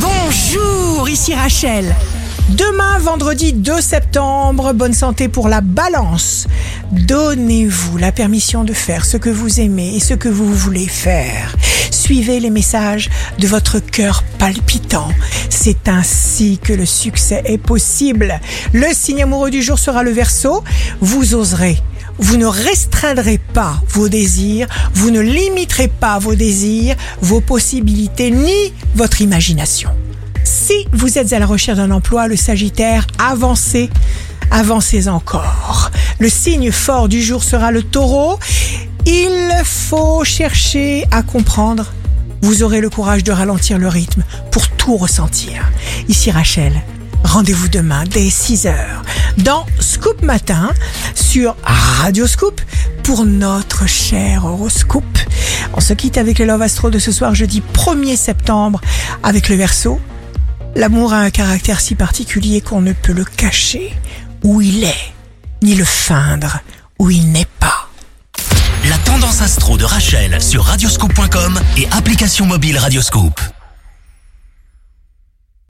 Bonjour, ici Rachel. Demain, vendredi 2 septembre, bonne santé pour la balance. Donnez-vous la permission de faire ce que vous aimez et ce que vous voulez faire. Suivez les messages de votre cœur palpitant. C'est ainsi que le succès est possible. Le signe amoureux du jour sera le verso. Vous oserez vous ne restreindrez pas vos désirs, vous ne limiterez pas vos désirs, vos possibilités, ni votre imagination. Si vous êtes à la recherche d'un emploi, le Sagittaire, avancez, avancez encore. Le signe fort du jour sera le taureau. Il faut chercher à comprendre. Vous aurez le courage de ralentir le rythme pour tout ressentir. Ici Rachel, rendez-vous demain dès 6h dans Scoop Matin sur Radio Scoop pour notre cher horoscope. On se quitte avec les Love Astro de ce soir jeudi 1er septembre avec le verso. L'amour a un caractère si particulier qu'on ne peut le cacher où il est, ni le feindre où il n'est pas. Astro de Rachel sur radioscope.com et application mobile Radioscope.